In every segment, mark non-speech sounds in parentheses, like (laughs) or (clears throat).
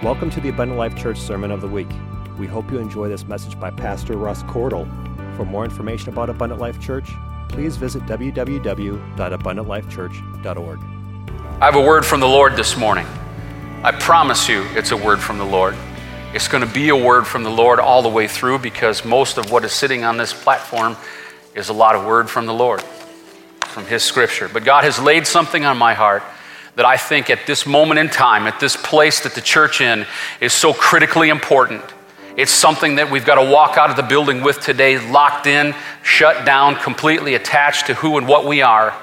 Welcome to the Abundant Life Church Sermon of the Week. We hope you enjoy this message by Pastor Russ Cordle. For more information about Abundant Life Church, please visit www.abundantlifechurch.org. I have a word from the Lord this morning. I promise you it's a word from the Lord. It's going to be a word from the Lord all the way through because most of what is sitting on this platform is a lot of word from the Lord, from His scripture. But God has laid something on my heart that I think at this moment in time, at this place that the church in, is so critically important. It's something that we've got to walk out of the building with today, locked in, shut down, completely attached to who and what we are,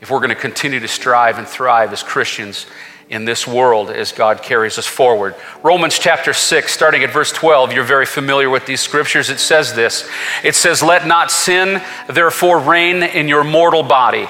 if we're going to continue to strive and thrive as Christians in this world as God carries us forward. Romans chapter 6, starting at verse 12, you're very familiar with these scriptures. It says this It says, Let not sin therefore reign in your mortal body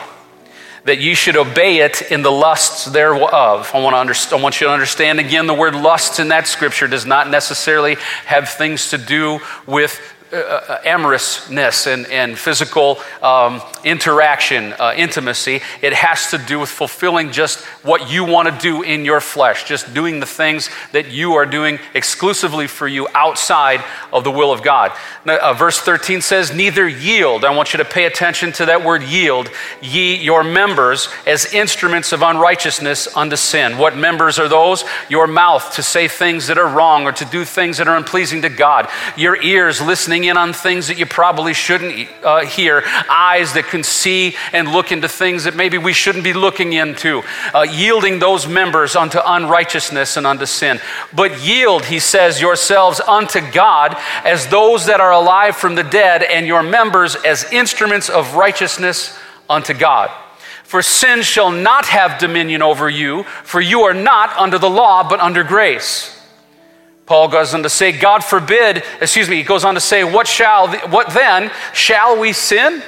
that you should obey it in the lusts thereof. I want, to understand, I want you to understand again the word lusts in that scripture does not necessarily have things to do with uh, uh, amorousness and, and physical um, interaction, uh, intimacy. It has to do with fulfilling just what you want to do in your flesh, just doing the things that you are doing exclusively for you outside of the will of God. Now, uh, verse 13 says, Neither yield. I want you to pay attention to that word yield, ye your members as instruments of unrighteousness unto sin. What members are those? Your mouth to say things that are wrong or to do things that are unpleasing to God, your ears listening in on things that you probably shouldn't uh, hear, eyes that can see and look into things that maybe we shouldn't be looking into, uh, yielding those members unto unrighteousness and unto sin. But yield, he says, yourselves unto God as those that are alive from the dead, and your members as instruments of righteousness unto God. For sin shall not have dominion over you, for you are not under the law, but under grace. Paul goes on to say, God forbid, excuse me, he goes on to say, what shall, what then? Shall we sin?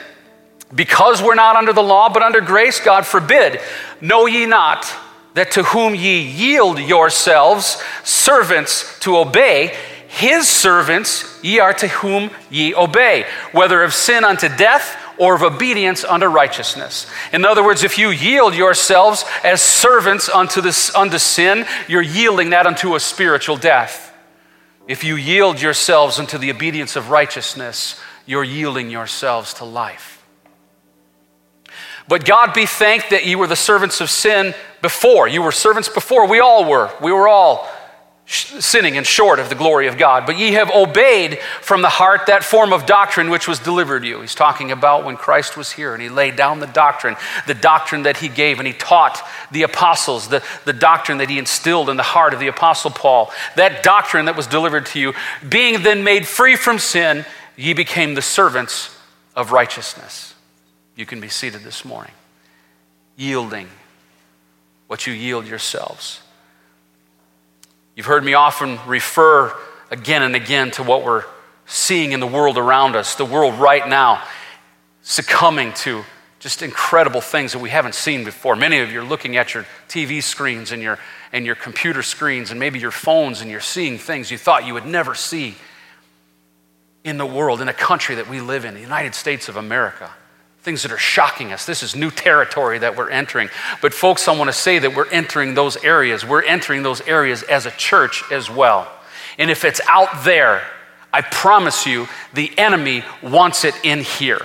Because we're not under the law, but under grace? God forbid. Know ye not that to whom ye yield yourselves servants to obey, his servants ye are to whom ye obey, whether of sin unto death or of obedience unto righteousness. In other words, if you yield yourselves as servants unto, this, unto sin, you're yielding that unto a spiritual death. If you yield yourselves unto the obedience of righteousness, you're yielding yourselves to life. But God be thanked that you were the servants of sin before. You were servants before. We all were. We were all sinning and short of the glory of God. But ye have obeyed from the heart that form of doctrine which was delivered you. He's talking about when Christ was here and he laid down the doctrine, the doctrine that he gave, and he taught the apostles, the, the doctrine that he instilled in the heart of the apostle Paul. That doctrine that was delivered to you, being then made free from sin, ye became the servants of righteousness. You can be seated this morning, yielding what you yield yourselves You've heard me often refer again and again to what we're seeing in the world around us, the world right now, succumbing to just incredible things that we haven't seen before. Many of you are looking at your TV screens and your, and your computer screens and maybe your phones, and you're seeing things you thought you would never see in the world, in a country that we live in, the United States of America things that are shocking us. This is new territory that we're entering. But, folks, I want to say that we're entering those areas. We're entering those areas as a church as well. And if it's out there, I promise you, the enemy wants it in here.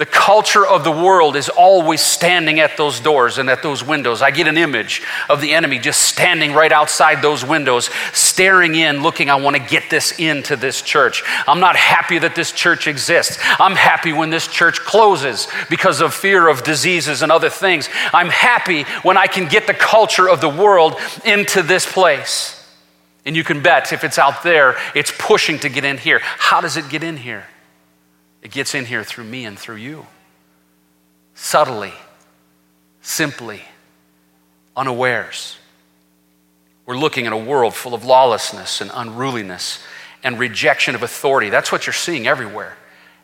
The culture of the world is always standing at those doors and at those windows. I get an image of the enemy just standing right outside those windows, staring in, looking, I want to get this into this church. I'm not happy that this church exists. I'm happy when this church closes because of fear of diseases and other things. I'm happy when I can get the culture of the world into this place. And you can bet if it's out there, it's pushing to get in here. How does it get in here? It gets in here through me and through you. Subtly, simply, unawares. We're looking at a world full of lawlessness and unruliness and rejection of authority. That's what you're seeing everywhere.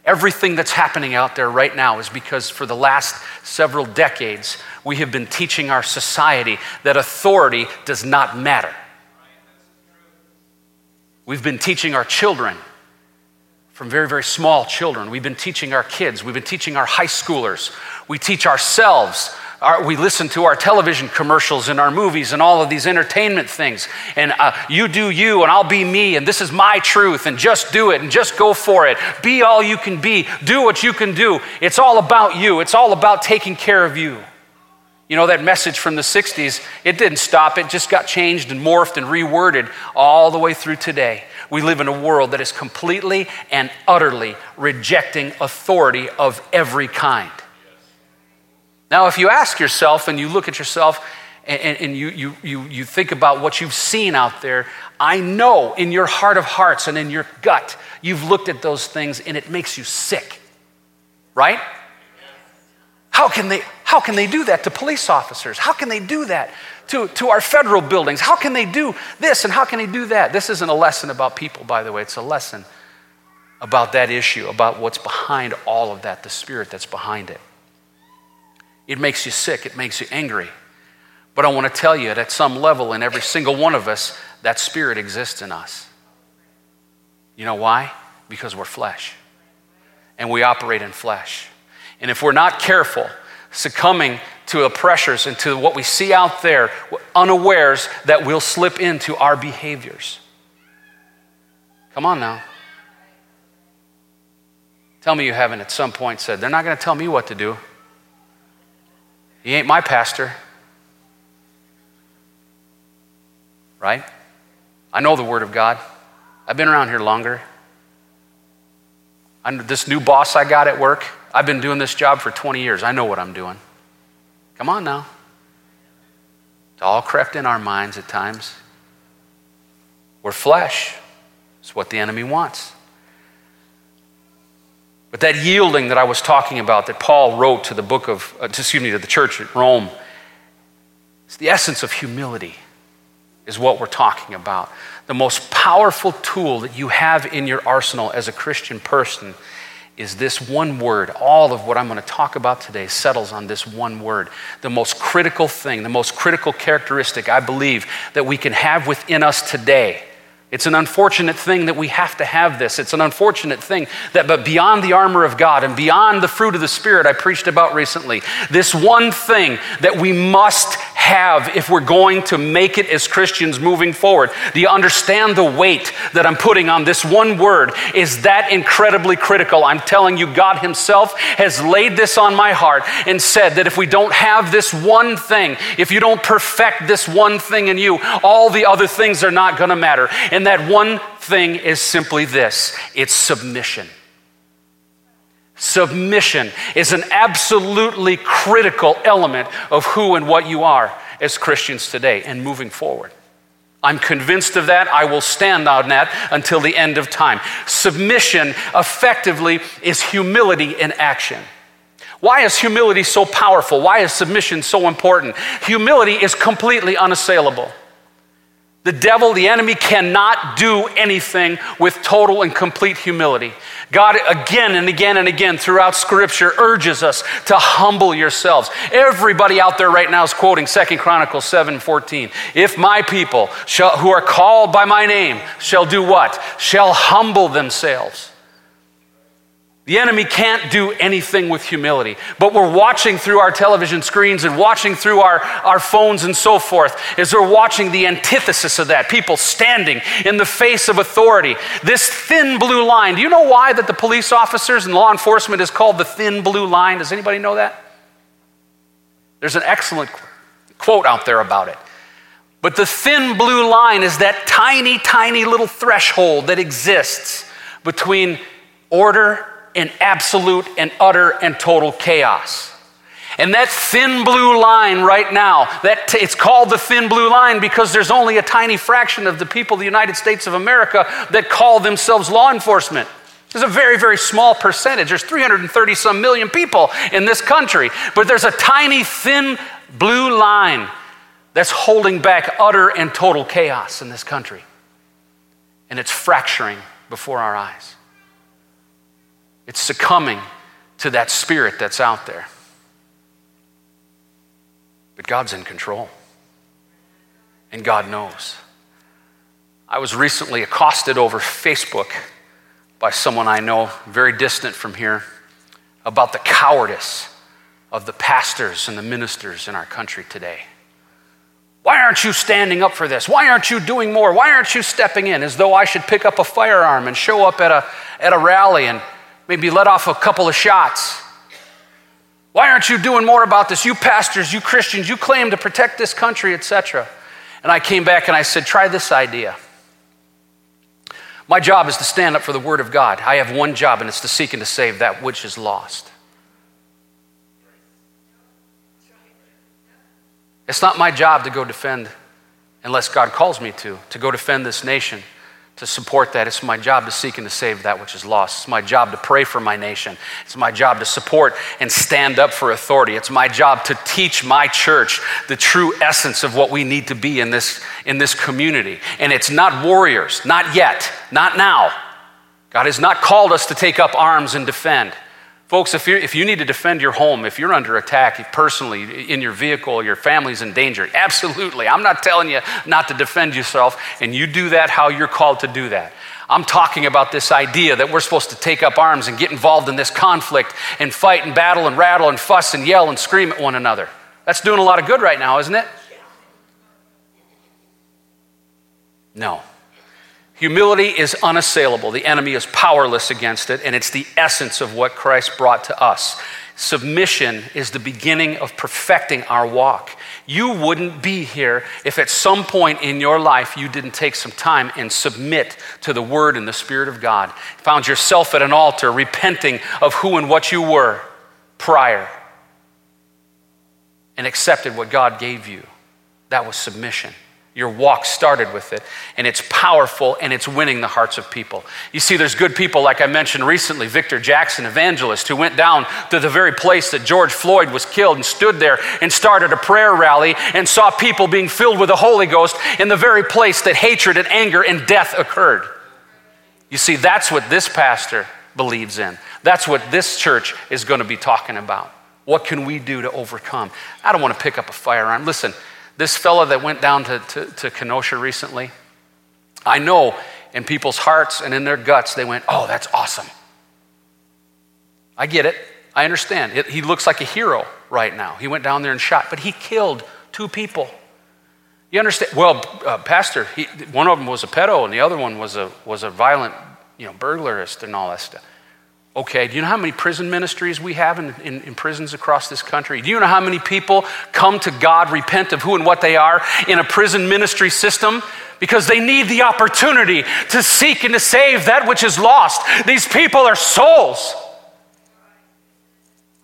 Everything that's happening out there right now is because for the last several decades, we have been teaching our society that authority does not matter. We've been teaching our children from very, very small children. We've been teaching our kids, we've been teaching our high schoolers, we teach ourselves our, we listen to our television commercials and our movies and all of these entertainment things. And uh, you do you, and I'll be me, and this is my truth, and just do it, and just go for it. Be all you can be, do what you can do. It's all about you, it's all about taking care of you. You know, that message from the 60s, it didn't stop, it just got changed and morphed and reworded all the way through today. We live in a world that is completely and utterly rejecting authority of every kind. Now, if you ask yourself and you look at yourself and, and, you, you, you, you think about what you've seen out there, I know in your heart of hearts and in your gut, you've looked at those things and it makes you sick, right? How can they, how can they do that to police officers? How can they do that to, to our federal buildings? How can they do this and how can they do that? This isn't a lesson about people, by the way, it's a lesson about that issue, about what's behind all of that, the spirit that's behind it. It makes you sick, it makes you angry. But I want to tell you, that at some level, in every single one of us, that spirit exists in us. You know why? Because we're flesh. And we operate in flesh. And if we're not careful, succumbing to the pressures and to what we see out there, unawares that we'll slip into our behaviors. Come on now. Tell me you haven't at some point said, they're not going to tell me what to do. He ain't my pastor. Right? I know the Word of God. I've been around here longer. I'm, this new boss I got at work, I've been doing this job for 20 years. I know what I'm doing. Come on now. It's all crept in our minds at times. We're flesh. It's what the enemy wants. But that yielding that I was talking about, that Paul wrote to the book of, uh, excuse me, to the church at Rome, it's the essence of humility, is what we're talking about. The most powerful tool that you have in your arsenal as a Christian person is this one word. All of what I'm going to talk about today settles on this one word. The most critical thing, the most critical characteristic I believe that we can have within us today it's an unfortunate thing that we have to have this. It's an unfortunate thing that, but beyond the armor of God and beyond the fruit of the Spirit I preached about recently, this one thing that we must have if we're going to make it as Christians moving forward. Do you understand the weight that I'm putting on this one word? Is that incredibly critical? I'm telling you, God Himself has laid this on my heart and said that if we don't have this one thing, if you don't perfect this one thing in you, all the other things are not going to matter. That one thing is simply this it's submission. Submission is an absolutely critical element of who and what you are as Christians today and moving forward. I'm convinced of that. I will stand on that until the end of time. Submission effectively is humility in action. Why is humility so powerful? Why is submission so important? Humility is completely unassailable. The devil, the enemy, cannot do anything with total and complete humility. God, again and again and again throughout Scripture, urges us to humble yourselves. Everybody out there right now is quoting Second Chronicles 7 14. If my people shall, who are called by my name shall do what? Shall humble themselves the enemy can't do anything with humility, but we're watching through our television screens and watching through our, our phones and so forth as we're watching the antithesis of that. People standing in the face of authority. This thin blue line. Do you know why that the police officers and law enforcement is called the thin blue line? Does anybody know that? There's an excellent quote out there about it. But the thin blue line is that tiny, tiny little threshold that exists between order in absolute and utter and total chaos. And that thin blue line right now, that t- it's called the thin blue line because there's only a tiny fraction of the people of the United States of America that call themselves law enforcement. There's a very, very small percentage. There's 330 some million people in this country, but there's a tiny, thin blue line that's holding back utter and total chaos in this country. And it's fracturing before our eyes. It's succumbing to that spirit that's out there. But God's in control, and God knows. I was recently accosted over Facebook by someone I know, very distant from here, about the cowardice of the pastors and the ministers in our country today. Why aren't you standing up for this? Why aren't you doing more? Why aren't you stepping in? As though I should pick up a firearm and show up at a, at a rally and maybe let off a couple of shots. Why aren't you doing more about this? You pastors, you Christians, you claim to protect this country, etc. And I came back and I said, try this idea. My job is to stand up for the Word of God. I have one job, and it's to seek and to save that which is lost. It's not my job to go defend, unless God calls me to, to go defend this nation, to support that. It's my job to seek and to save that which is lost. It's my job to pray for my nation. It's my job to support and stand up for authority. It's my job to teach my church the true essence of what we need to be in this, in this community. And it's not warriors, not yet, not now. God has not called us to take up arms and defend. Folks, if, you if you need to defend your home, if you're under attack personally in your vehicle, your family's in danger, absolutely. I'm not telling you not to defend yourself, and you do that how you're called to do that. I'm talking about this idea that we're supposed to take up arms and get involved in this conflict and fight and battle and rattle and fuss and yell and scream at one another. That's doing a lot of good right now, isn't it? No. Humility is unassailable. The enemy is powerless against it, and it's the essence of what Christ brought to us. Submission is the beginning of perfecting our walk. You wouldn't be here if at some point in your life you didn't take some time and submit to the Word and the Spirit of God. Found yourself at an altar repenting of who and what you were prior and accepted what God gave you. That was submission. Your walk started with it, and it's powerful and it's winning the hearts of people. You see, there's good people, like I mentioned recently, Victor Jackson, evangelist, who went down to the very place that George Floyd was killed and stood there and started a prayer rally and saw people being filled with the Holy Ghost in the very place that hatred and anger and death occurred. You see, that's what this pastor believes in. That's what this church is going to be talking about. What can we do to overcome? I don't want to pick up a firearm. Listen, this fellow that went down to, to, to Kenosha recently, I know in people's hearts and in their guts, they went, Oh, that's awesome. I get it. I understand. It, he looks like a hero right now. He went down there and shot, but he killed two people. You understand? Well, uh, Pastor, he, one of them was a pedo, and the other one was a, was a violent you know, burglarist and all that stuff. Okay, do you know how many prison ministries we have in, in, in, prisons across this country? Do you know how many people come to God, repent of who and what they are in a prison ministry system? Because they need the opportunity to seek and to save that which is lost. These people are souls.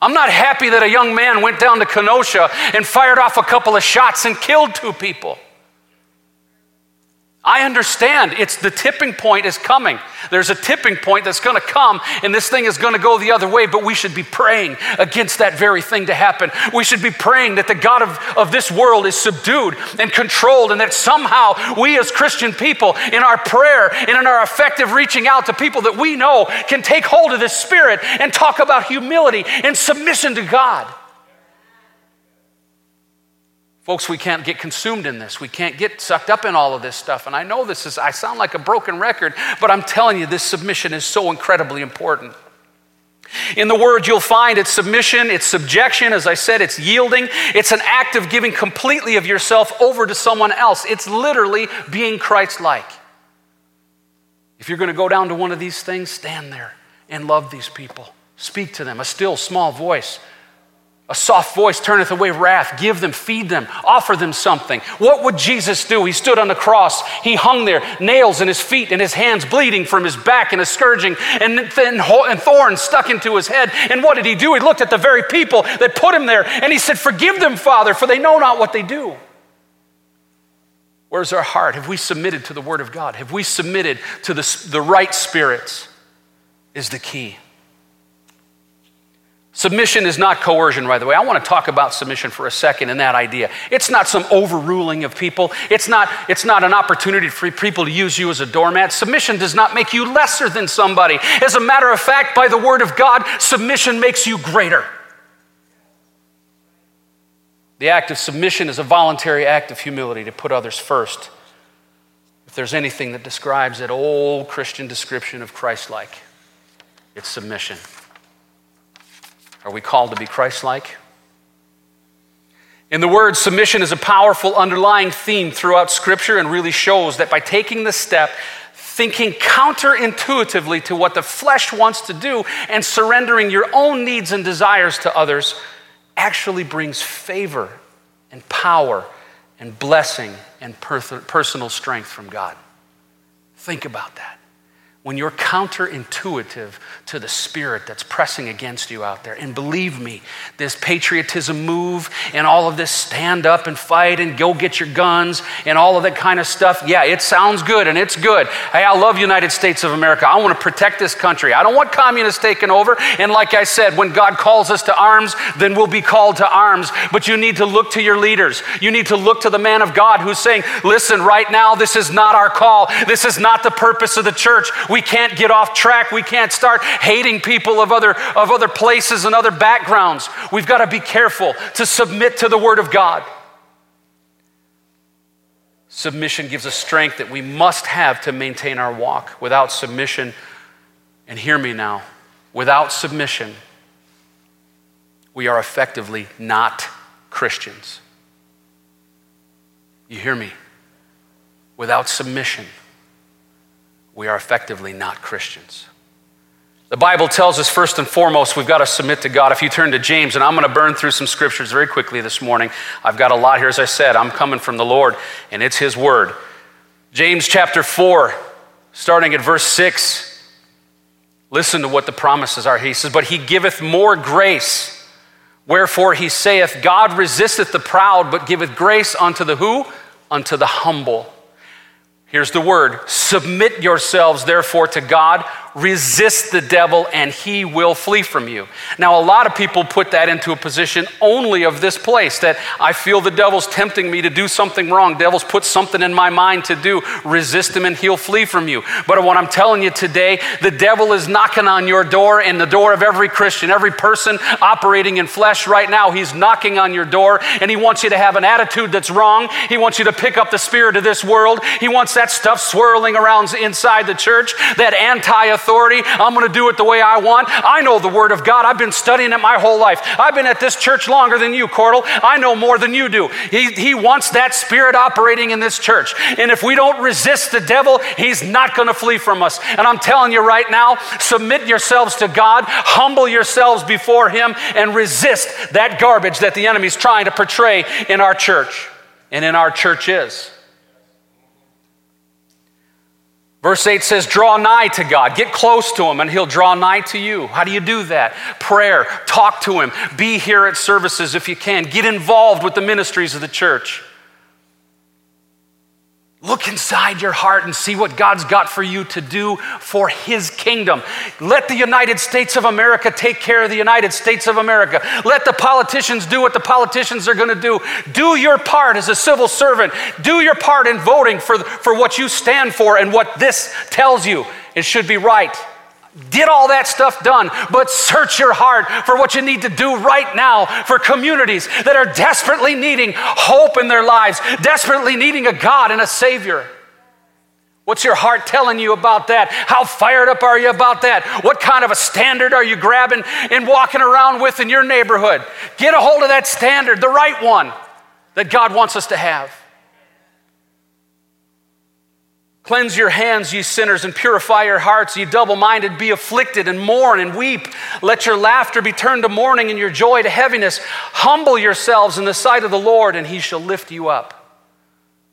I'm not happy that a young man went down to Kenosha and fired off a couple of shots and killed two people. I understand it's the tipping point is coming. There's a tipping point that's going to come, and this thing is going to go the other way, but we should be praying against that very thing to happen. We should be praying that the God of, of this world is subdued and controlled, and that somehow we as Christian people, in our prayer and in our effective reaching out to people that we know, can take hold of this spirit and talk about humility and submission to God. Folks, we can't get consumed in this. We can't get sucked up in all of this stuff. And I know this is, I sound like a broken record, but I'm telling you, this submission is so incredibly important. In the word, you'll find it's submission, it's subjection, as I said, it's yielding. It's an act of giving completely of yourself over to someone else. It's literally being Christ like. If you're going to go down to one of these things, stand there and love these people. Speak to them, a still small voice. A soft voice turneth away wrath. Give them, feed them, offer them something. What would Jesus do? He stood on the cross. He hung there, nails in his feet and his hands bleeding from his back and a scourging and, and thorns stuck into his head. And what did he do? He looked at the very people that put him there and he said, Forgive them, Father, for they know not what they do. Where's our heart? Have we submitted to the Word of God? Have we submitted to the, the right spirits? Is the key. Submission is not coercion, by the way. I want to talk about submission for a second in that idea. It's not some overruling of people. It's not, it's not an opportunity for people to use you as a doormat. Submission does not make you lesser than somebody. As a matter of fact, by the word of God, submission makes you greater. The act of submission is a voluntary act of humility to put others first. If there's anything that describes that old Christian description of Christ like, it's submission. Are we called to be Christ like? In the word, submission is a powerful underlying theme throughout Scripture and really shows that by taking the step, thinking counterintuitively to what the flesh wants to do, and surrendering your own needs and desires to others actually brings favor and power and blessing and personal strength from God. Think about that when you're counterintuitive to the spirit that's pressing against you out there. And believe me, this patriotism move and all of this stand up and fight and go get your guns and all of that kind of stuff, yeah, it sounds good and it's good. Hey, I love United States of America. I want to protect this country. I don't want communists taking over. And like I said, when God calls us to arms, then we'll be called to arms. But you need to look to your leaders. You need to look to the man of God who's saying, listen, right now, this is not our call. This is not the purpose of the church. We can't get off track. We can't start hating people of other, of other places and other backgrounds. We've got to be careful to submit to the Word of God. Submission gives us strength that we must have to maintain our walk. Without submission, and hear me now, without submission, we are effectively not Christians. You hear me? Without submission, we are effectively not Christians. The Bible tells us first and foremost we've got to submit to God. If you turn to James, and I'm going to burn through some scriptures very quickly this morning. I've got a lot here, as I said. I'm coming from the Lord, and it's His Word. James chapter 4, starting at verse 6. Listen to what the promises are. He says, But He giveth more grace. Wherefore He saith, God resisteth the proud, but giveth grace unto the who? Unto the humble. Here's the word. Submit yourselves, therefore, to God resist the devil and he will flee from you. Now, a lot of people put that into a position only of this place that I feel the devil's tempting me to do something wrong. Devil's put something in my mind to do. Resist him and he'll flee from you. But what I'm telling you today, the devil is knocking on your door and the door of every Christian, every person operating in flesh right now. He's knocking on your door and he wants you to have an attitude that's wrong. He wants you to pick up the spirit of this world. He wants that stuff swirling around inside the church, that anti authority. I'm going to do it the way I want. I know the Word of God. I've been studying it my whole life. I've been at this church longer than you, Cordle. I know more than you do. He, he wants that spirit operating in this church. And if we don't resist the devil, he's not going to flee from us. And I'm telling you right now, submit yourselves to God, humble yourselves before Him, and resist that garbage that the enemy's trying to portray in our church and in our churches. Verse 8 says, Draw nigh to God. Get close to Him, and He'll draw nigh to you. How do you do that? Prayer. Talk to Him. Be here at services if you can. Get involved with the ministries of the church. Look inside your heart and see what God's got for you to do for His kingdom. Let the United States of America take care of the United States of America. Let the politicians do what the politicians are going to do. Do your part as a civil servant. Do your part in voting for, for what you stand for and what this tells you. It should be right. Get all that stuff done, but search your heart for what you need to do right now for communities that are desperately needing hope in their lives, desperately needing a God and a Savior. What's your heart telling you about that? How fired up are you about that? What kind of a standard are you grabbing and walking around with in your neighborhood? Get a hold of that standard, the right one that God wants us to have. Cleanse your hands, ye sinners, and purify your hearts, ye double minded. Be afflicted and mourn and weep. Let your laughter be turned to mourning and your joy to heaviness. Humble yourselves in the sight of the Lord, and he shall lift you up.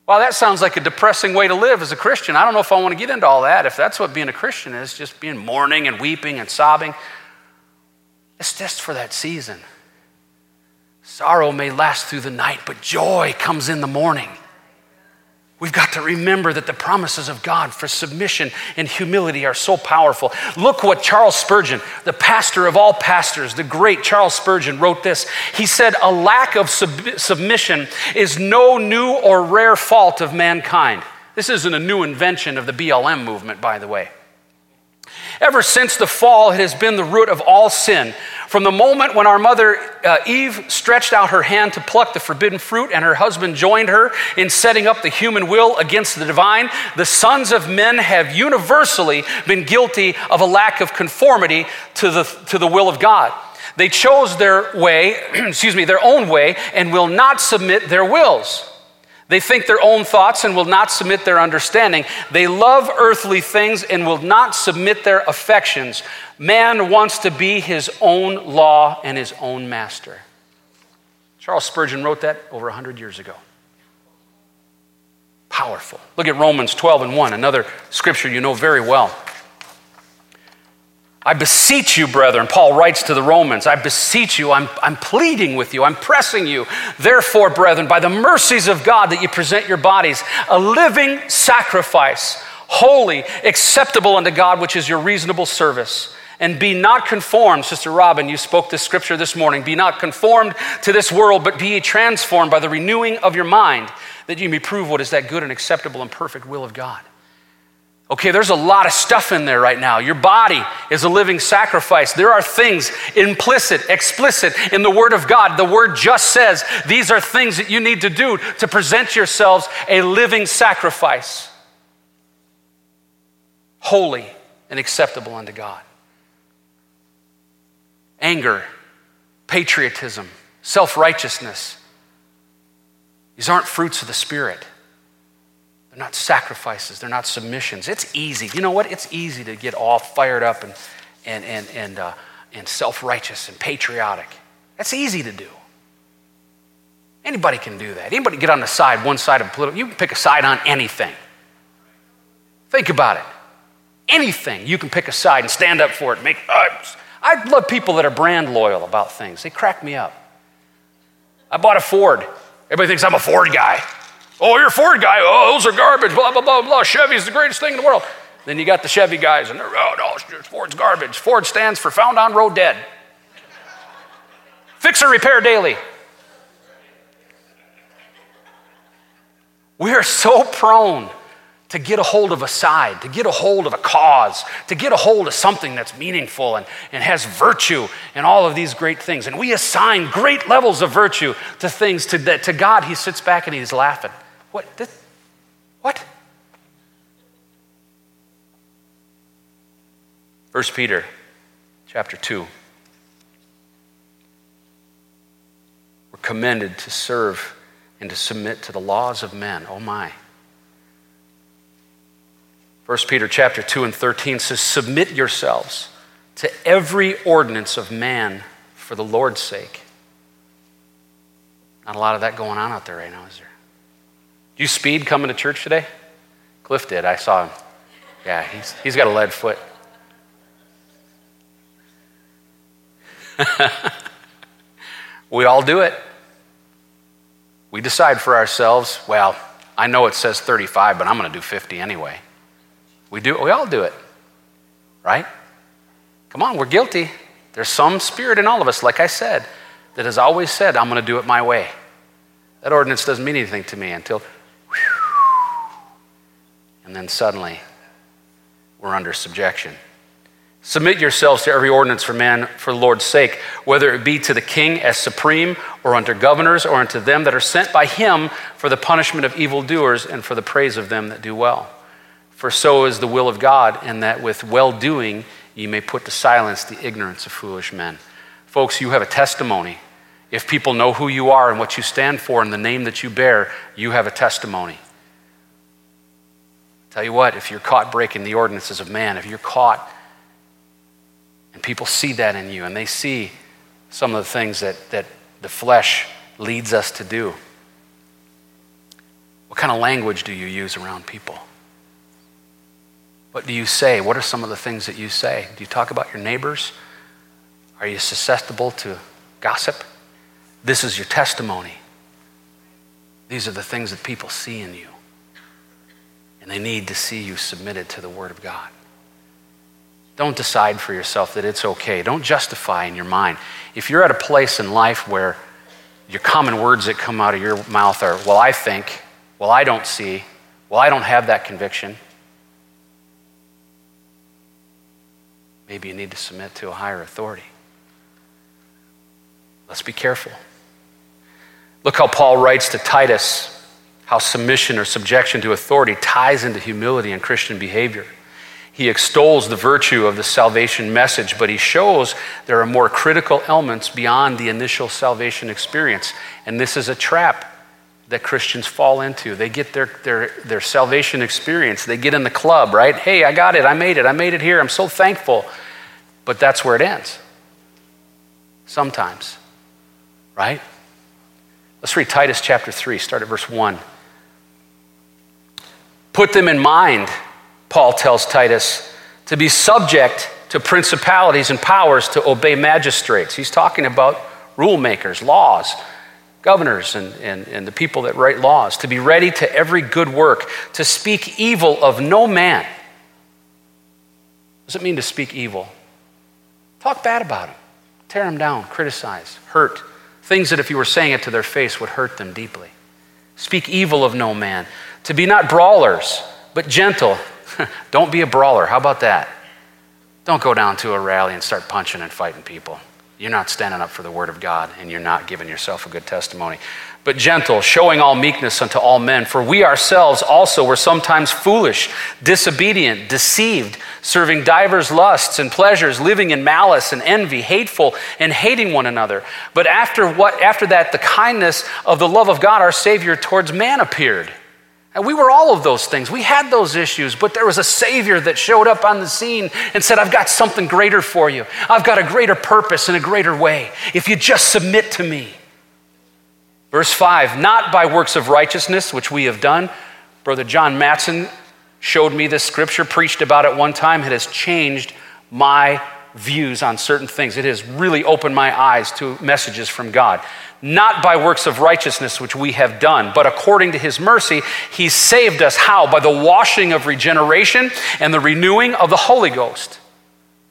Wow, that sounds like a depressing way to live as a Christian. I don't know if I want to get into all that. If that's what being a Christian is, just being mourning and weeping and sobbing, it's just for that season. Sorrow may last through the night, but joy comes in the morning. We've got to remember that the promises of God for submission and humility are so powerful. Look what Charles Spurgeon, the pastor of all pastors, the great Charles Spurgeon, wrote this. He said, A lack of sub- submission is no new or rare fault of mankind. This isn't a new invention of the BLM movement, by the way. Ever since the fall, it has been the root of all sin. From the moment when our mother uh, Eve stretched out her hand to pluck the forbidden fruit and her husband joined her in setting up the human will against the divine, the sons of men have universally been guilty of a lack of conformity to the, to the will of God. They chose their way, (clears throat) excuse me, their own way, and will not submit their wills. They think their own thoughts and will not submit their understanding. They love earthly things and will not submit their affections. Man wants to be his own law and his own master. Charles Spurgeon wrote that over 100 years ago. Powerful. Look at Romans 12 and 1, another scripture you know very well. I beseech you, brethren, Paul writes to the Romans, I beseech you, I'm, I'm pleading with you, I'm pressing you. Therefore, brethren, by the mercies of God, that you present your bodies a living sacrifice, holy, acceptable unto God, which is your reasonable service. And be not conformed, Sister Robin, you spoke this scripture this morning. Be not conformed to this world, but be transformed by the renewing of your mind, that you may prove what is that good and acceptable and perfect will of God. Okay, there's a lot of stuff in there right now. Your body is a living sacrifice. There are things implicit, explicit in the Word of God. The Word just says these are things that you need to do to present yourselves a living sacrifice, holy and acceptable unto God. Anger, patriotism, self righteousness, these aren't fruits of the Spirit. They're not sacrifices, they're not submissions. It's easy. You know what? It's easy to get all fired up and, and, and, and, uh, and self righteous and patriotic. That's easy to do. Anybody can do that. Anybody get on the side, one side of political, you can pick a side on anything. Think about it. Anything, you can pick a side and stand up for it. Make, uh, I love people that are brand loyal about things. They crack me up. I bought a Ford. Everybody thinks I'm a Ford guy. Oh, you're a Ford guy. Oh, those are garbage. Blah, blah, blah, blah. Chevy's the greatest thing in the world. Then you got the Chevy guys, and they're, oh, no, Ford's garbage. Ford stands for found on road dead. Fix or repair daily. We are so prone to get a hold of a side, to get a hold of a cause, to get a hold of something that's meaningful and, and has virtue and all of these great things. And we assign great levels of virtue to things to, that to God, He sits back and He's laughing. What? This, what? First Peter chapter 2. We're commended to serve and to submit to the laws of men. Oh my. 1 Peter chapter 2 and 13 says, Submit yourselves to every ordinance of man for the Lord's sake. Not a lot of that going on out there right now, is there? You speed coming to church today? Cliff did. I saw him. Yeah, he's, he's got a lead foot. (laughs) we all do it. We decide for ourselves, well, I know it says 35, but I'm going to do 50 anyway. We do we all do it. Right? Come on, we're guilty. There's some spirit in all of us, like I said, that has always said, I'm going to do it my way. That ordinance doesn't mean anything to me until, and then suddenly we're under subjection. Submit yourselves to every ordinance for man for the Lord's sake, whether it be to the king as supreme, or unto governors, or unto them that are sent by him for the punishment of evildoers and for the praise of them that do well. For so is the will of God, and that with well doing ye may put to silence the ignorance of foolish men. Folks, you have a testimony. If people know who you are and what you stand for and the name that you bear, you have a testimony. Tell you what, if you're caught breaking the ordinances of man, if you're caught and people see that in you and they see some of the things that, that the flesh leads us to do, what kind of language do you use around people? What do you say? What are some of the things that you say? Do you talk about your neighbors? Are you susceptible to gossip? This is your testimony. These are the things that people see in you. And they need to see you submitted to the Word of God. Don't decide for yourself that it's okay. Don't justify in your mind. If you're at a place in life where your common words that come out of your mouth are, well, I think, well, I don't see, well, I don't have that conviction, maybe you need to submit to a higher authority. Let's be careful. Look how Paul writes to Titus how submission or subjection to authority ties into humility and Christian behavior. he extols the virtue of the salvation message, but he shows there are more critical elements beyond the initial salvation experience. And this is a trap that Christians fall into. They get their, their, their salvation experience, they get in the club, right? Hey, I got it, I made it, I made it here, I'm so thankful. But that's where it ends. Sometimes, right? Let's read Titus chapter 3, start at verse 1. Put them in mind Paul tells Titus, to be subject to principalities and powers to obey magistrates. He's talking about rule makers, laws, governors, and, and, and the people that write laws, to be ready to every good work, to speak evil of no man. What does it mean to speak evil? Talk bad about him, tear him down, criticize, hurt. Things that if you were saying it to their face would hurt them deeply. Speak evil of no man. To be not brawlers, but gentle, (laughs) Don't be a brawler. How about that? Don't go down to a rally and start punching and fighting people. You're not standing up for the word of God and you're not giving yourself a good testimony. But gentle, showing all meekness unto all men. For we ourselves also were sometimes foolish, disobedient, deceived, serving divers lusts and pleasures, living in malice and envy, hateful and hating one another. But after what after that the kindness of the love of God our Savior towards man appeared and we were all of those things. We had those issues, but there was a Savior that showed up on the scene and said, I've got something greater for you. I've got a greater purpose and a greater way if you just submit to me. Verse 5 Not by works of righteousness, which we have done. Brother John Matson showed me this scripture, preached about it one time. It has changed my views on certain things. It has really opened my eyes to messages from God not by works of righteousness which we have done, but according to his mercy, he saved us. How? By the washing of regeneration and the renewing of the Holy Ghost.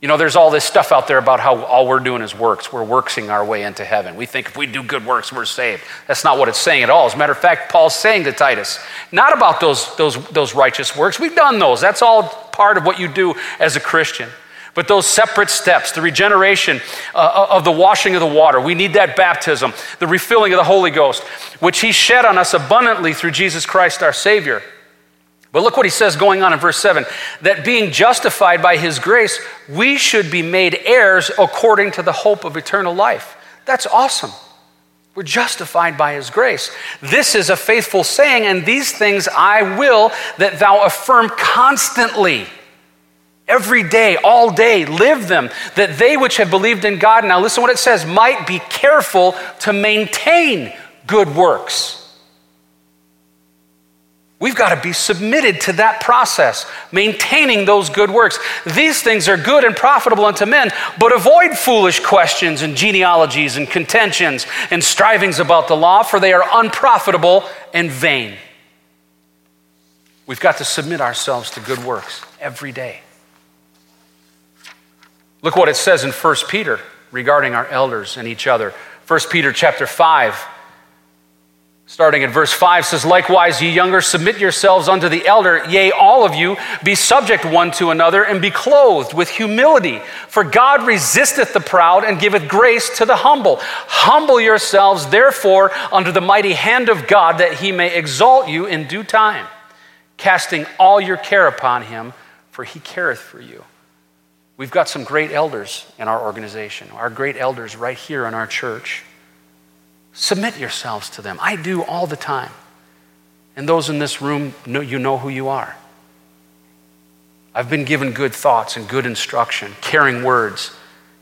You know, there's all this stuff out there about how all we're doing is works. We're worksing our way into heaven. We think if we do good works, we're saved. That's not what it's saying at all. As a matter of fact, Paul's saying to Titus, not about those, those, those righteous works. We've done those. That's all part of what you do as a Christian. But those separate steps, the regeneration uh, of the washing of the water, we need that baptism, the refilling of the Holy Ghost, which He shed on us abundantly through Jesus Christ our Savior. But look what He says going on in verse 7 that being justified by His grace, we should be made heirs according to the hope of eternal life. That's awesome. We're justified by his grace. This is a faithful saying, and these things I will that thou affirm constantly every day, all day, live them, that they which have believed in God, now listen what it says, might be careful to maintain good works. We've got to be submitted to that process, maintaining those good works. These things are good and profitable unto men, but avoid foolish questions and genealogies and contentions and strivings about the law, for they are unprofitable and vain. We've got to submit ourselves to good works every day. Look what it says in 1 Peter regarding our elders and each other. 1 Peter chapter 5, starting at verse 5 says, Likewise, ye younger, submit yourselves unto the elder, yea, all of you, be subject one to another, and be clothed with humility. For God resisteth the proud and giveth grace to the humble. Humble yourselves, therefore, under the mighty hand of God, that he may exalt you in due time, casting all your care upon him, for he careth for you. We've got some great elders in our organization, our great elders right here in our church. Submit yourselves to them. I do all the time. And those in this room, know, you know who you are. I've been given good thoughts and good instruction. Caring words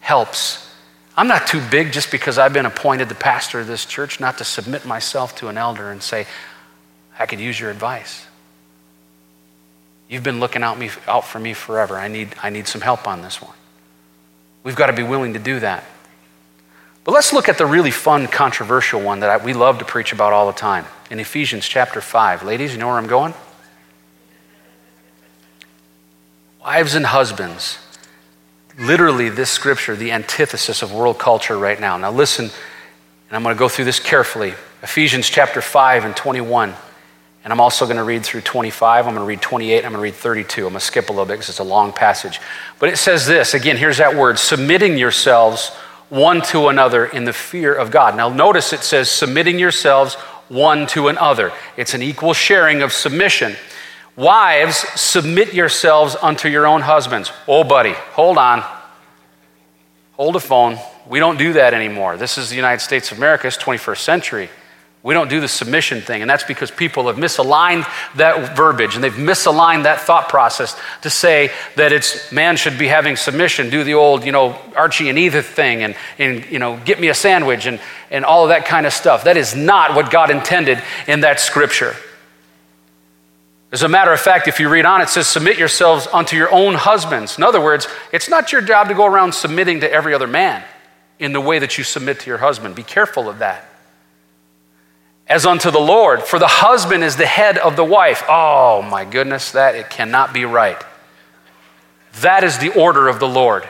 helps. I'm not too big just because I've been appointed the pastor of this church not to submit myself to an elder and say, I could use your advice. You've been looking out, me, out for me forever. I need, I need some help on this one. We've got to be willing to do that. But let's look at the really fun, controversial one that I, we love to preach about all the time in Ephesians chapter 5. Ladies, you know where I'm going? Wives and husbands. Literally, this scripture, the antithesis of world culture right now. Now, listen, and I'm going to go through this carefully. Ephesians chapter 5 and 21. And I'm also going to read through 25. I'm going to read 28. I'm going to read 32. I'm going to skip a little bit because it's a long passage. But it says this again, here's that word submitting yourselves one to another in the fear of God. Now, notice it says submitting yourselves one to another. It's an equal sharing of submission. Wives, submit yourselves unto your own husbands. Oh, buddy, hold on. Hold a phone. We don't do that anymore. This is the United States of America, it's 21st century. We don't do the submission thing, and that's because people have misaligned that verbiage and they've misaligned that thought process to say that it's man should be having submission, do the old, you know, Archie and Edith thing and, and you know, get me a sandwich and, and all of that kind of stuff. That is not what God intended in that scripture. As a matter of fact, if you read on, it says, Submit yourselves unto your own husbands. In other words, it's not your job to go around submitting to every other man in the way that you submit to your husband. Be careful of that as unto the Lord. For the husband is the head of the wife. Oh my goodness, that it cannot be right. That is the order of the Lord.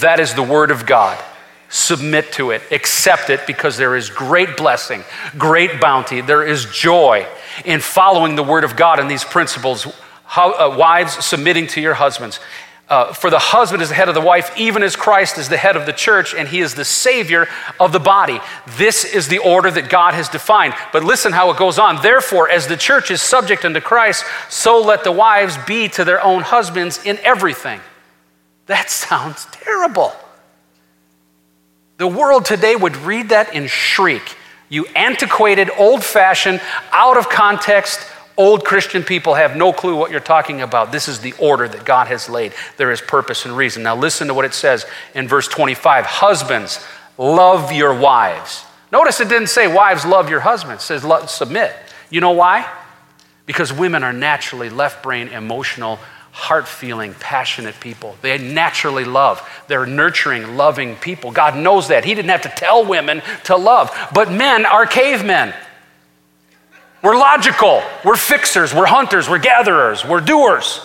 That is the word of God. Submit to it, accept it, because there is great blessing, great bounty, there is joy in following the word of God and these principles. How, uh, wives, submitting to your husbands. Uh, for the husband is the head of the wife, even as Christ is the head of the church, and he is the Savior of the body. This is the order that God has defined. But listen how it goes on. Therefore, as the church is subject unto Christ, so let the wives be to their own husbands in everything. That (laughs) sounds terrible. The world today would read that and shriek. You antiquated, old fashioned, out of context, Old Christian people have no clue what you're talking about. This is the order that God has laid. There is purpose and reason. Now, listen to what it says in verse 25 Husbands, love your wives. Notice it didn't say wives, love your husbands. It says submit. You know why? Because women are naturally left brain, emotional, heart feeling, passionate people. They naturally love. They're nurturing, loving people. God knows that. He didn't have to tell women to love. But men are cavemen. We're logical. We're fixers. We're hunters. We're gatherers. We're doers.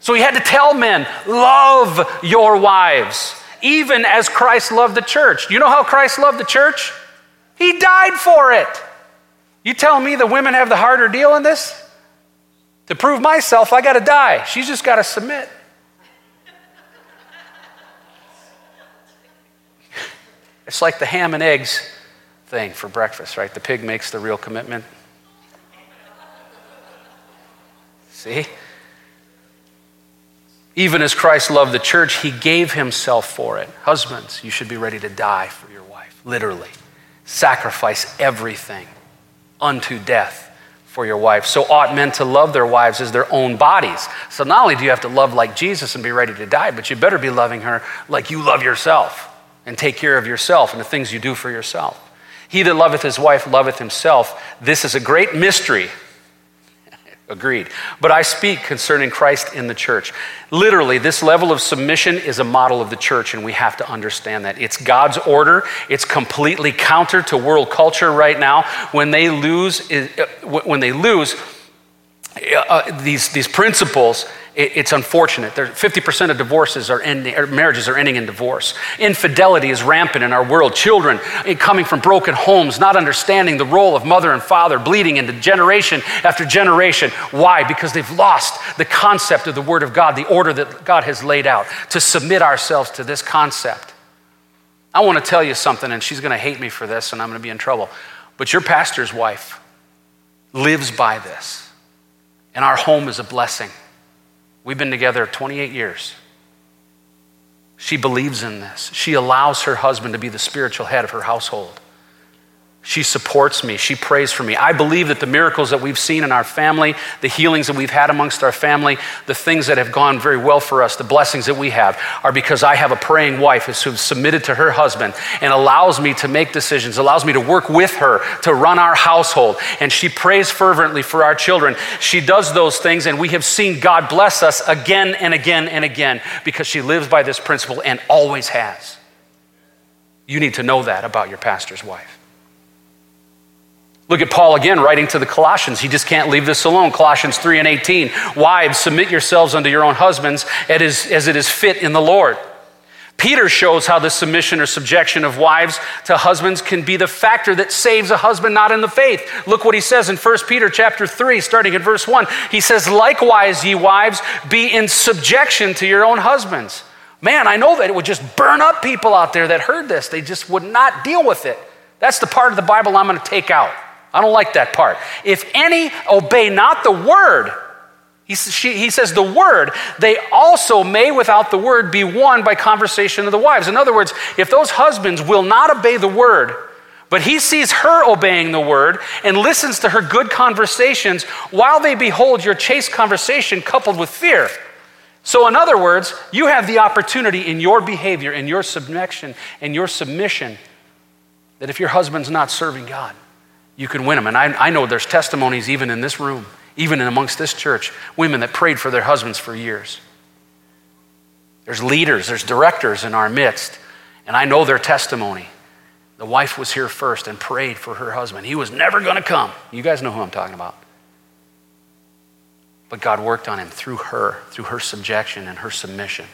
So he had to tell men, love your wives, even as Christ loved the church. You know how Christ loved the church? He died for it. You tell me the women have the harder deal in this? To prove myself, I got to die. She's just got to submit. It's like the ham and eggs thing for breakfast, right? The pig makes the real commitment. See? Even as Christ loved the church, he gave himself for it. Husbands, you should be ready to die for your wife, literally. Sacrifice everything unto death for your wife. So ought men to love their wives as their own bodies. So not only do you have to love like Jesus and be ready to die, but you better be loving her like you love yourself and take care of yourself and the things you do for yourself. He that loveth his wife loveth himself. This is a great mystery Agreed. But I speak concerning Christ in the church. Literally, this level of submission is a model of the church, and we have to understand that. It's God's order. It's completely counter to world culture right now. When they lose, uh, when they lose uh, these, these principles, it's unfortunate. 50% of divorces are ending, marriages are ending in divorce. Infidelity is rampant in our world. Children coming from broken homes, not understanding the role of mother and father, bleeding into generation after generation. Why? Because they've lost the concept of the Word of God, the order that God has laid out, to submit ourselves to this concept. I want to tell you something, and she's going to hate me for this, and I'm going to be in trouble. But your pastor's wife lives by this, and our home is a blessing. We've been together 28 years. She believes in this. She allows her husband to be the spiritual head of her household. She supports me. She prays for me. I believe that the miracles that we've seen in our family, the healings that we've had amongst our family, the things that have gone very well for us, the blessings that we have, are because I have a praying wife who's submitted to her husband and allows me to make decisions, allows me to work with her to run our household. And she prays fervently for our children. She does those things, and we have seen God bless us again and again and again because she lives by this principle and always has. You need to know that about your pastor's wife. Look at Paul again writing to the Colossians. He just can't leave this alone. Colossians 3 and 18. Wives, submit yourselves unto your own husbands as it is fit in the Lord. Peter shows how the submission or subjection of wives to husbands can be the factor that saves a husband not in the faith. Look what he says in 1 Peter chapter 3 starting at verse 1. He says, "Likewise ye wives be in subjection to your own husbands." Man, I know that it would just burn up people out there that heard this. They just would not deal with it. That's the part of the Bible I'm going to take out. I don't like that part. If any obey not the word, He, she, he says, the word, they also may without the word be won by conversation of the wives. In other words, if those husbands will not obey the word, but he sees her obeying the word and listens to her good conversations while they behold your chaste conversation coupled with fear. So, in other words, you have the opportunity in your behavior, in your submission, and your submission, that if your husband's not serving God, you can win them. And I, I know there's testimonies even in this room even in amongst this church, women that prayed for their husbands for years. There's leaders, there's directors in our midst, and I know their testimony. The wife was here first and prayed for her husband. He was never going to come. You guys know who I'm talking about. But God worked on him through her, through her subjection and her submission.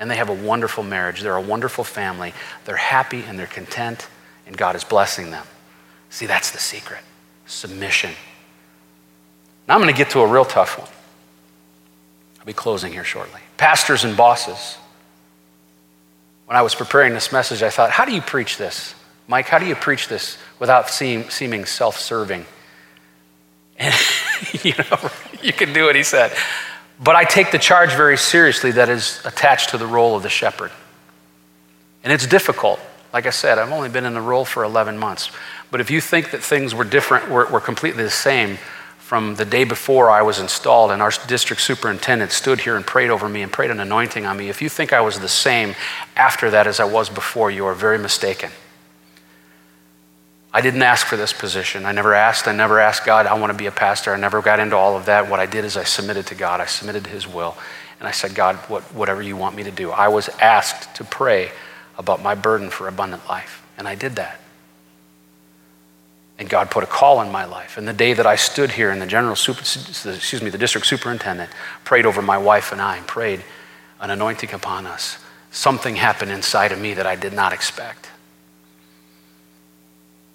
And they have a wonderful marriage. They're a wonderful family. They're happy and they're content, and God is blessing them. See, that's the secret submission. Now I'm going to get to a real tough one. I'll be closing here shortly. Pastors and bosses. When I was preparing this message, I thought, how do you preach this? Mike, how do you preach this without seem, seeming self serving? And, (laughs) you know, (laughs) you can do what he said. But I take the charge very seriously that is attached to the role of the shepherd. And it's difficult. Like I said, I've only been in the role for 11 months. But if you think that things were different, were, were completely the same, from the day before I was installed, and our district superintendent stood here and prayed over me and prayed an anointing on me. If you think I was the same after that as I was before, you are very mistaken. I didn't ask for this position. I never asked. I never asked God, I want to be a pastor. I never got into all of that. What I did is I submitted to God. I submitted to His will. And I said, God, what, whatever you want me to do. I was asked to pray about my burden for abundant life. And I did that. And God put a call in my life. And the day that I stood here and the general super, excuse me, the district superintendent prayed over my wife and I, and prayed an anointing upon us, something happened inside of me that I did not expect.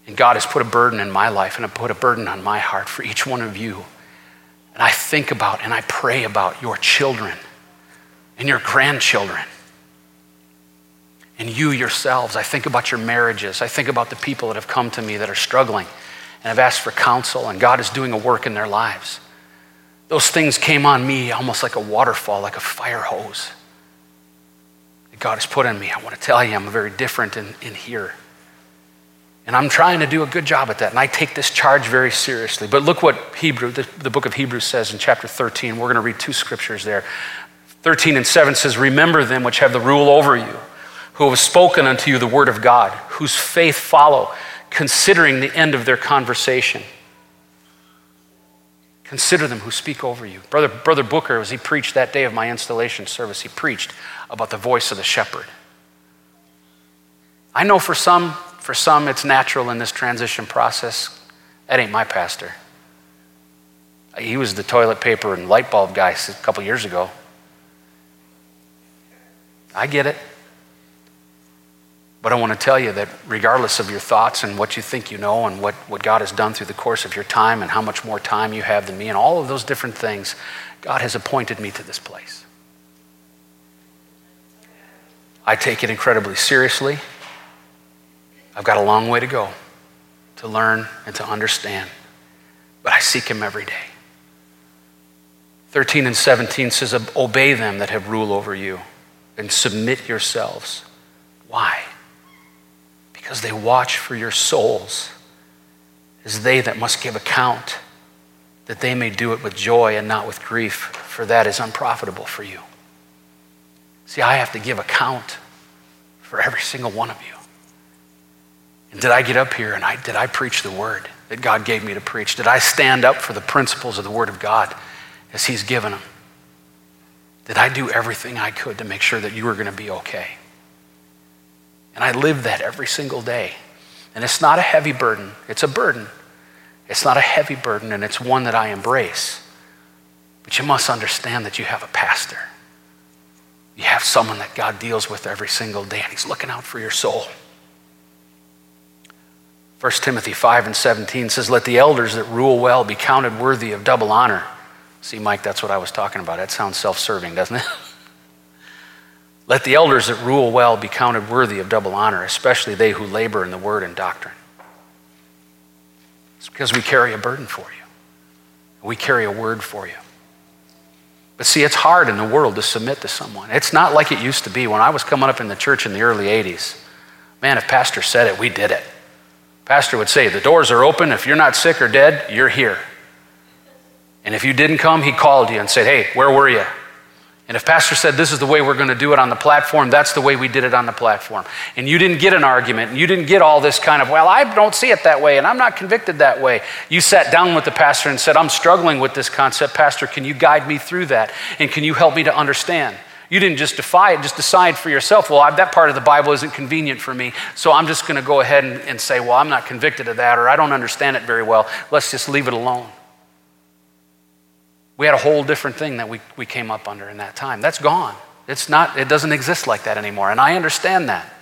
And God has put a burden in my life and I put a burden on my heart for each one of you. And I think about and I pray about your children and your grandchildren and you yourselves. I think about your marriages. I think about the people that have come to me that are struggling and have asked for counsel, and God is doing a work in their lives. Those things came on me almost like a waterfall, like a fire hose that God has put in me. I want to tell you, I'm very different in, in here. And I'm trying to do a good job at that. And I take this charge very seriously. But look what Hebrew, the, the book of Hebrews says in chapter 13. We're going to read two scriptures there. 13 and 7 says, Remember them which have the rule over you who have spoken unto you the word of God, whose faith follow, considering the end of their conversation. Consider them who speak over you. Brother, Brother Booker, as he preached that day of my installation service, he preached about the voice of the shepherd. I know for some, for some it's natural in this transition process. That ain't my pastor. He was the toilet paper and light bulb guy a couple years ago. I get it. But I want to tell you that regardless of your thoughts and what you think you know and what, what God has done through the course of your time and how much more time you have than me and all of those different things, God has appointed me to this place. I take it incredibly seriously. I've got a long way to go to learn and to understand, but I seek Him every day. 13 and 17 says, Obey them that have rule over you and submit yourselves. Why? Because they watch for your souls as they that must give account, that they may do it with joy and not with grief, for that is unprofitable for you. See, I have to give account for every single one of you. And did I get up here and I, did I preach the word that God gave me to preach? Did I stand up for the principles of the word of God as He's given them? Did I do everything I could to make sure that you were going to be okay? And I live that every single day. And it's not a heavy burden, it's a burden. It's not a heavy burden, and it's one that I embrace. But you must understand that you have a pastor. You have someone that God deals with every single day, and He's looking out for your soul. 1 Timothy 5 and 17 says, Let the elders that rule well be counted worthy of double honor. See, Mike, that's what I was talking about. That sounds self serving, doesn't it? (laughs) Let the elders that rule well be counted worthy of double honor, especially they who labor in the word and doctrine. It's because we carry a burden for you. We carry a word for you. But see, it's hard in the world to submit to someone. It's not like it used to be. When I was coming up in the church in the early 80s, man, if Pastor said it, we did it. Pastor would say, The doors are open. If you're not sick or dead, you're here. And if you didn't come, he called you and said, Hey, where were you? And if Pastor said, This is the way we're going to do it on the platform, that's the way we did it on the platform. And you didn't get an argument, and you didn't get all this kind of, Well, I don't see it that way, and I'm not convicted that way. You sat down with the pastor and said, I'm struggling with this concept. Pastor, can you guide me through that? And can you help me to understand? You didn't just defy it, just decide for yourself, well, that part of the Bible isn't convenient for me, so I'm just going to go ahead and, and say, well, I'm not convicted of that, or I don't understand it very well. Let's just leave it alone. We had a whole different thing that we, we came up under in that time. That's gone. It's not, it doesn't exist like that anymore. And I understand that.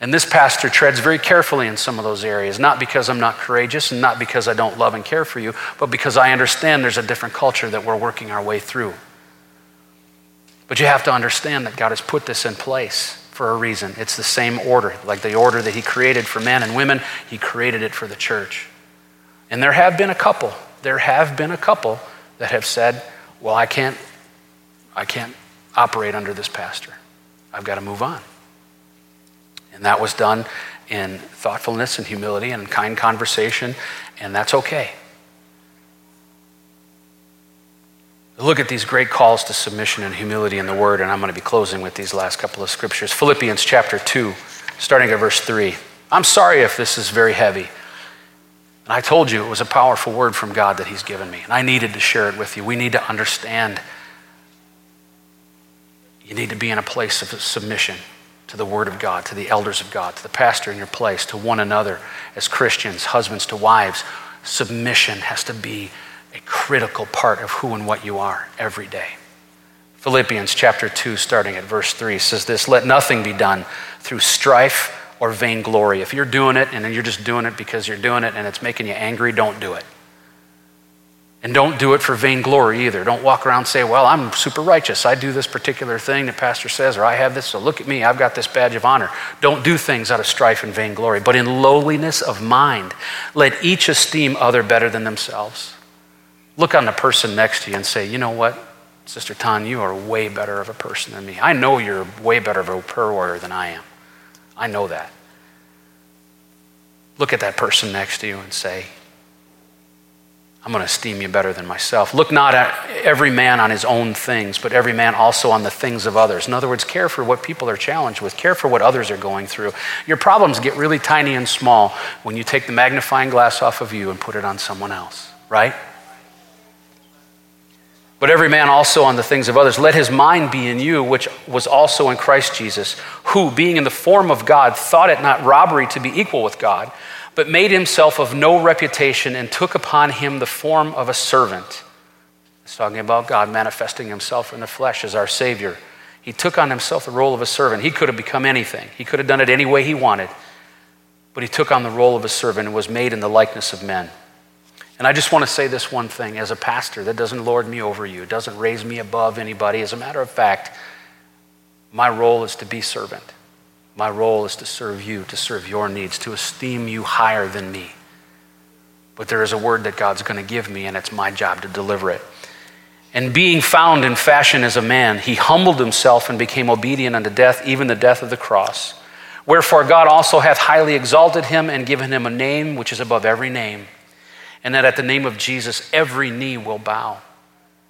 And this pastor treads very carefully in some of those areas, not because I'm not courageous and not because I don't love and care for you, but because I understand there's a different culture that we're working our way through. But you have to understand that God has put this in place for a reason. It's the same order, like the order that He created for men and women, He created it for the church. And there have been a couple, there have been a couple that have said, well, I can't, I can't operate under this pastor. I've got to move on. And that was done in thoughtfulness and humility and kind conversation, and that's okay. Look at these great calls to submission and humility in the Word, and I'm going to be closing with these last couple of scriptures. Philippians chapter 2, starting at verse 3. I'm sorry if this is very heavy. And I told you it was a powerful word from God that He's given me, and I needed to share it with you. We need to understand you need to be in a place of submission to the Word of God, to the elders of God, to the pastor in your place, to one another as Christians, husbands to wives. Submission has to be a critical part of who and what you are every day. Philippians chapter 2, starting at verse 3, says this Let nothing be done through strife or vainglory. If you're doing it and then you're just doing it because you're doing it and it's making you angry, don't do it. And don't do it for vainglory either. Don't walk around and say, Well, I'm super righteous. I do this particular thing the pastor says, or I have this, so look at me, I've got this badge of honor. Don't do things out of strife and vainglory, but in lowliness of mind, let each esteem other better than themselves. Look on the person next to you and say, You know what, Sister Tan, you are way better of a person than me. I know you're way better of a prayer warrior than I am. I know that. Look at that person next to you and say, I'm going to esteem you better than myself. Look not at every man on his own things, but every man also on the things of others. In other words, care for what people are challenged with, care for what others are going through. Your problems get really tiny and small when you take the magnifying glass off of you and put it on someone else, right? But every man also on the things of others. Let his mind be in you, which was also in Christ Jesus, who, being in the form of God, thought it not robbery to be equal with God, but made himself of no reputation and took upon him the form of a servant. It's talking about God manifesting himself in the flesh as our Savior. He took on himself the role of a servant. He could have become anything, he could have done it any way he wanted. But he took on the role of a servant and was made in the likeness of men. And I just want to say this one thing as a pastor that doesn't lord me over you, doesn't raise me above anybody. As a matter of fact, my role is to be servant. My role is to serve you, to serve your needs, to esteem you higher than me. But there is a word that God's going to give me, and it's my job to deliver it. And being found in fashion as a man, he humbled himself and became obedient unto death, even the death of the cross. Wherefore God also hath highly exalted him and given him a name which is above every name and that at the name of Jesus, every knee will bow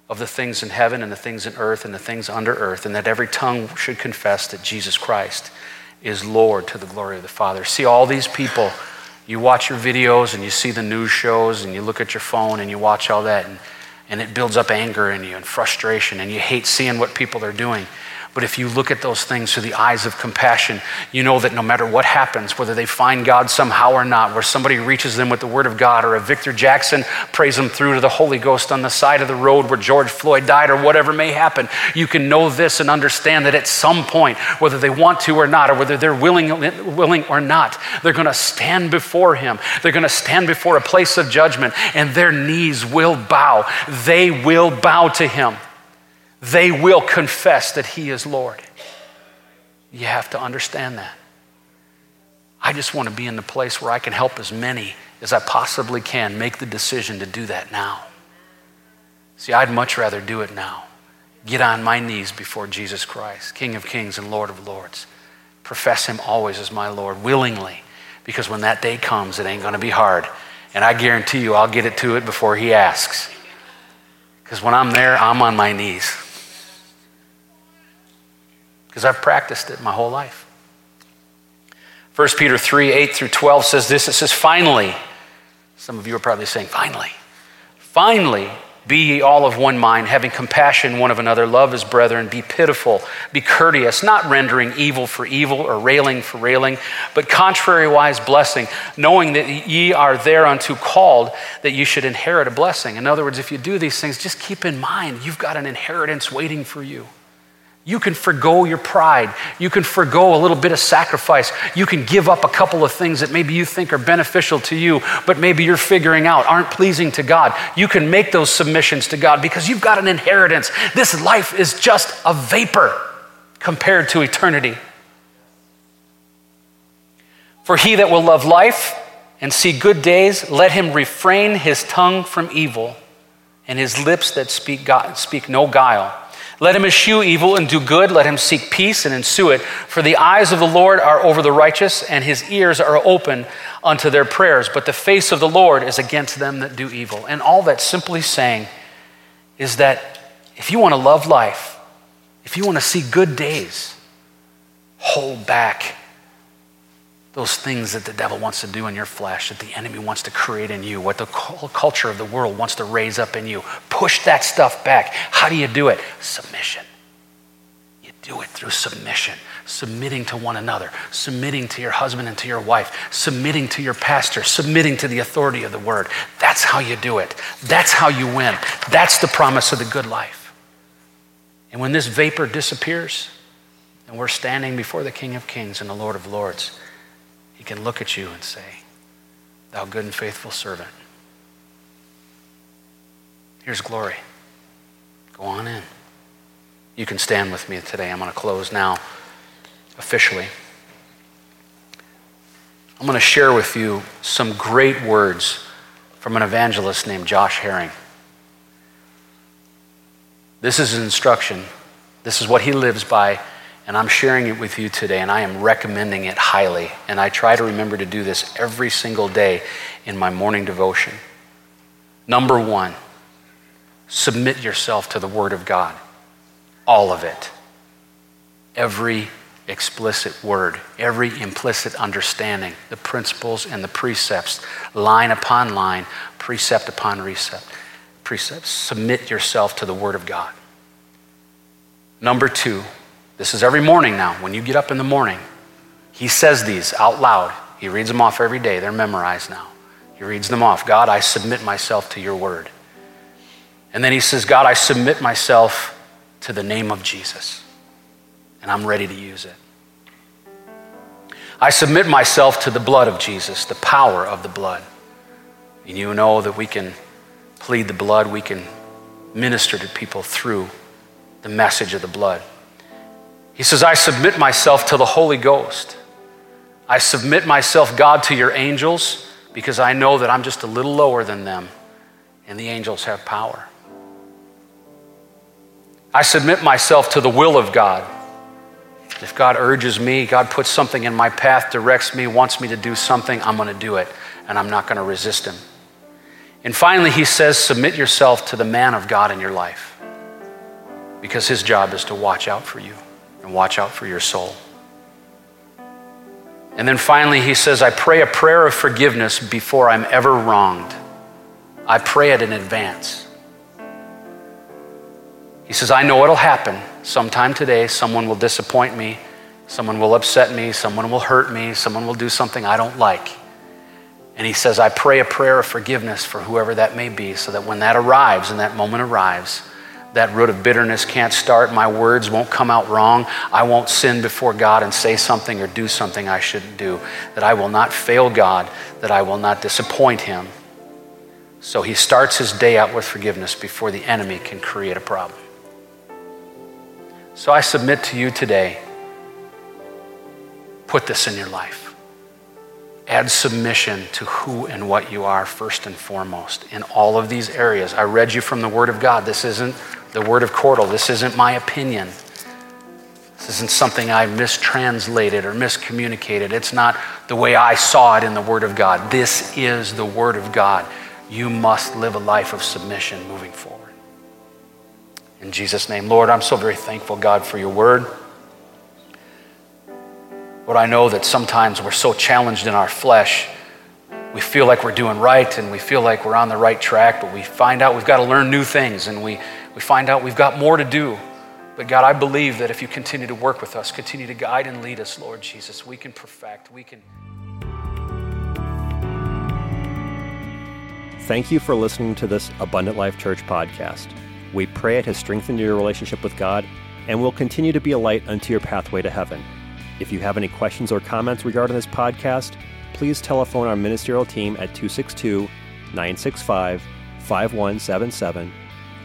of the things in heaven and the things in earth and the things under earth, and that every tongue should confess that Jesus Christ is Lord to the glory of the Father. See, all these people, you watch your videos and you see the news shows and you look at your phone and you watch all that, and, and it builds up anger in you and frustration, and you hate seeing what people are doing. But if you look at those things through the eyes of compassion, you know that no matter what happens, whether they find God somehow or not, where somebody reaches them with the Word of God, or a Victor Jackson prays them through to the Holy Ghost on the side of the road where George Floyd died, or whatever may happen, you can know this and understand that at some point, whether they want to or not, or whether they're willing, willing or not, they're going to stand before Him. They're going to stand before a place of judgment, and their knees will bow. They will bow to Him they will confess that He is Lord. You have to understand that. I just want to be in the place where I can help as many as I possibly can make the decision to do that now. See, I'd much rather do it now. Get on my knees before Jesus Christ, King of kings and Lord of lords. Profess him always as my Lord, willingly, because when that day comes, it ain't going to be hard. And I guarantee you, I'll get it to it before he asks. Because when I'm there, I'm on my knees. Because I've practiced it my whole life. 1 Peter 3 8 through 12 says this it says, finally, some of you are probably saying, finally, finally, be ye all of one mind, having compassion one of another, love as brethren, be pitiful, be courteous, not rendering evil for evil or railing for railing, but contrariwise blessing, knowing that ye are thereunto called that you should inherit a blessing. In other words, if you do these things, just keep in mind you've got an inheritance waiting for you. You can forego your pride. You can forego a little bit of sacrifice. You can give up a couple of things that maybe you think are beneficial to you, but maybe you're figuring out aren't pleasing to God. You can make those submissions to God because you've got an inheritance. This life is just a vapor compared to eternity. For he that will love life and see good days, let him refrain his tongue from evil and his lips that speak, God, speak no guile. Let him eschew evil and do good. Let him seek peace and ensue it. For the eyes of the Lord are over the righteous, and his ears are open unto their prayers. But the face of the Lord is against them that do evil. And all that's simply saying is that if you want to love life, if you want to see good days, hold back those things that the devil wants to do in your flesh, that the enemy wants to create in you, what the culture of the world wants to raise up in you. Push that stuff back. How do you do it? Submission. You do it through submission, submitting to one another, submitting to your husband and to your wife, submitting to your pastor, submitting to the authority of the word. That's how you do it. That's how you win. That's the promise of the good life. And when this vapor disappears, and we're standing before the King of Kings and the Lord of Lords, can look at you and say, Thou good and faithful servant. Here's glory. Go on in. You can stand with me today. I'm going to close now officially. I'm going to share with you some great words from an evangelist named Josh Herring. This is an instruction. This is what he lives by and I'm sharing it with you today, and I am recommending it highly. And I try to remember to do this every single day in my morning devotion. Number one, submit yourself to the Word of God. All of it. Every explicit word, every implicit understanding, the principles and the precepts, line upon line, precept upon precept. Precepts. Submit yourself to the Word of God. Number two, this is every morning now. When you get up in the morning, he says these out loud. He reads them off every day. They're memorized now. He reads them off. God, I submit myself to your word. And then he says, God, I submit myself to the name of Jesus. And I'm ready to use it. I submit myself to the blood of Jesus, the power of the blood. And you know that we can plead the blood, we can minister to people through the message of the blood. He says, I submit myself to the Holy Ghost. I submit myself, God, to your angels because I know that I'm just a little lower than them and the angels have power. I submit myself to the will of God. If God urges me, God puts something in my path, directs me, wants me to do something, I'm going to do it and I'm not going to resist Him. And finally, He says, submit yourself to the man of God in your life because His job is to watch out for you and watch out for your soul. And then finally, he says, I pray a prayer of forgiveness before I'm ever wronged. I pray it in advance. He says, I know it'll happen sometime today. Someone will disappoint me. Someone will upset me. Someone will hurt me. Someone will do something I don't like. And he says, I pray a prayer of forgiveness for whoever that may be so that when that arrives and that moment arrives, that root of bitterness can't start. My words won't come out wrong. I won't sin before God and say something or do something I shouldn't do. That I will not fail God, that I will not disappoint Him. So he starts his day out with forgiveness before the enemy can create a problem. So I submit to you today put this in your life. Add submission to who and what you are first and foremost in all of these areas. I read you from the Word of God. This isn't the Word of Cordle. This isn't my opinion. This isn't something I mistranslated or miscommunicated. It's not the way I saw it in the Word of God. This is the Word of God. You must live a life of submission moving forward. In Jesus' name, Lord, I'm so very thankful, God, for your Word. Lord, I know that sometimes we're so challenged in our flesh. We feel like we're doing right and we feel like we're on the right track, but we find out we've got to learn new things and we, we find out we've got more to do. But God, I believe that if you continue to work with us, continue to guide and lead us, Lord Jesus, we can perfect, we can. Thank you for listening to this Abundant Life Church podcast. We pray it has strengthened your relationship with God and will continue to be a light unto your pathway to heaven. If you have any questions or comments regarding this podcast, please telephone our ministerial team at 262 965 5177